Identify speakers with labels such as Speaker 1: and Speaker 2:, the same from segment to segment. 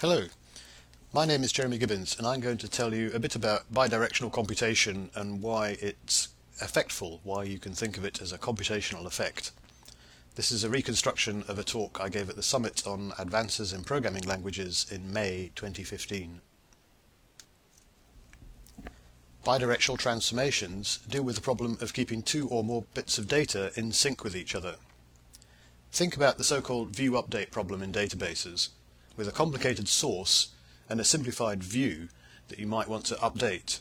Speaker 1: Hello, my name is Jeremy Gibbons and I'm going to tell you a bit about bidirectional computation and why it's effectful, why you can think of it as a computational effect. This is a reconstruction of a talk I gave at the Summit on Advances in Programming Languages in May 2015. Bidirectional transformations deal with the problem of keeping two or more bits of data in sync with each other. Think about the so-called view update problem in databases with a complicated source and a simplified view that you might want to update.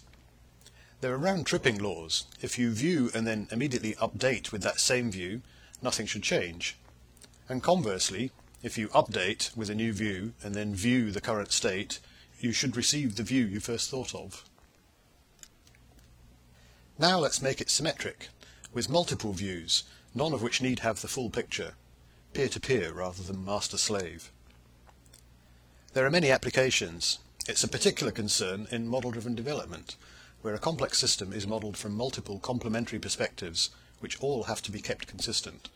Speaker 1: There are round-tripping laws. If you view and then immediately update with that same view, nothing should change. And conversely, if you update with a new view and then view the current state, you should receive the view you first thought of. Now let's make it symmetric, with multiple views, none of which need have the full picture, peer-to-peer -peer rather than master-slave. There are many applications. It's a particular concern in model-driven development, where a complex system is modeled from multiple complementary perspectives, which all have to be kept consistent.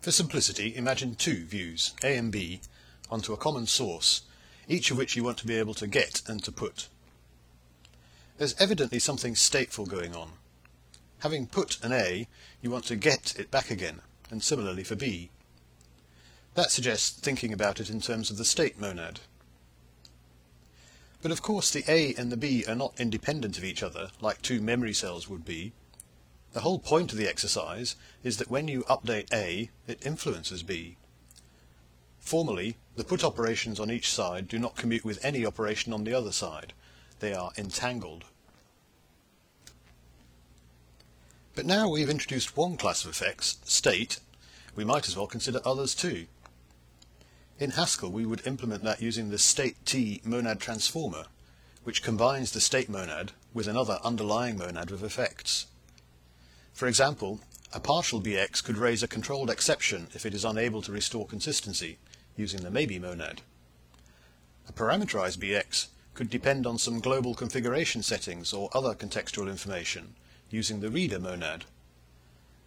Speaker 1: For simplicity, imagine two views, A and B, onto a common source, each of which you want to be able to get and to put. There's evidently something stateful going on. Having put an A, you want to get it back again, and similarly for B. That suggests thinking about it in terms of the state monad. But of course the A and the B are not independent of each other, like two memory cells would be. The whole point of the exercise is that when you update A, it influences B. Formally, the put operations on each side do not commute with any operation on the other side. They are entangled. But now we've introduced one class of effects, state, we might as well consider others too. In Haskell, we would implement that using the state T monad transformer, which combines the state monad with another underlying monad with effects. For example, a partial BX could raise a controlled exception if it is unable to restore consistency, using the maybe monad. A parameterized BX could depend on some global configuration settings or other contextual information, using the reader monad.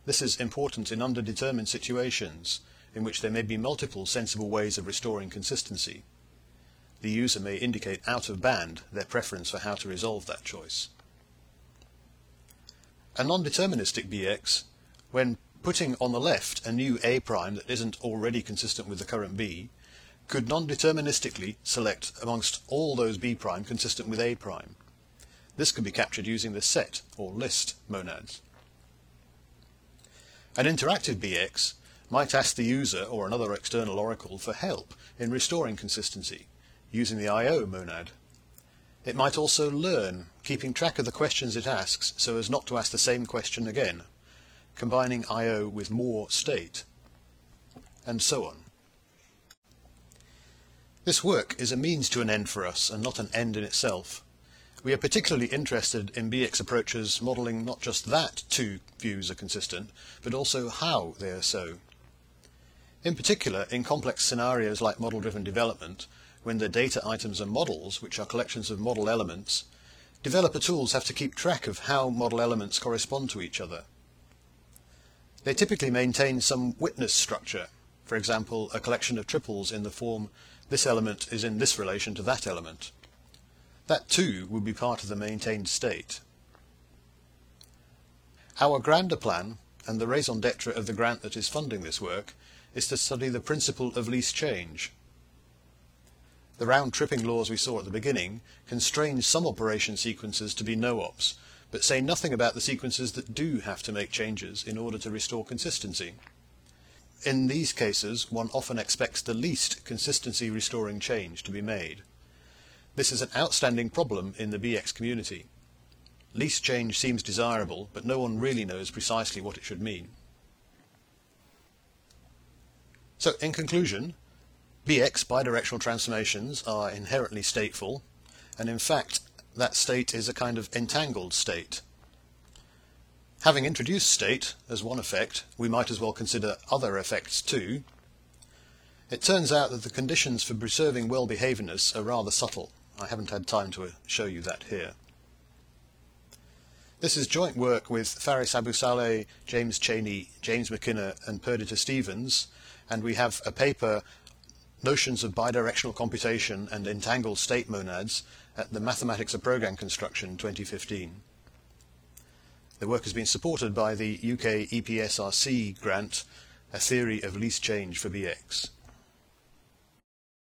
Speaker 1: This is important in underdetermined situations, in which there may be multiple sensible ways of restoring consistency. The user may indicate out of band their preference for how to resolve that choice. A non-deterministic BX, when putting on the left a new A prime that isn't already consistent with the current B, could non-deterministically select amongst all those B prime consistent with A prime. This can be captured using the set or list monads. An interactive BX might ask the user or another external oracle for help in restoring consistency using the I.O. monad. It might also learn, keeping track of the questions it asks so as not to ask the same question again, combining I.O. with more state, and so on. This work is a means to an end for us and not an end in itself. We are particularly interested in BX approaches modeling not just that two views are consistent, but also how they are so. In particular, in complex scenarios like model-driven development, when the data items are models, which are collections of model elements, developer tools have to keep track of how model elements correspond to each other. They typically maintain some witness structure, for example, a collection of triples in the form this element is in this relation to that element. That too would be part of the maintained state. Our grander plan, and the raison d'etre of the grant that is funding this work, is to study the principle of least change. The round-tripping laws we saw at the beginning constrain some operation sequences to be no-ops, but say nothing about the sequences that do have to make changes in order to restore consistency. In these cases, one often expects the least consistency restoring change to be made. This is an outstanding problem in the BX community. Least change seems desirable, but no one really knows precisely what it should mean. So in conclusion, BX bidirectional transformations are inherently stateful, and in fact that state is a kind of entangled state. Having introduced state as one effect, we might as well consider other effects too. It turns out that the conditions for preserving well-behavedness are rather subtle. I haven't had time to show you that here. This is joint work with Faris Abou-Saleh, James Cheney, James McKinna and Perdita Stevens, and we have a paper Notions of Bidirectional Computation and Entangled State Monads at the Mathematics of Program Construction 2015. The work has been supported by the UK EPSRC grant, A Theory of Least Change for BX.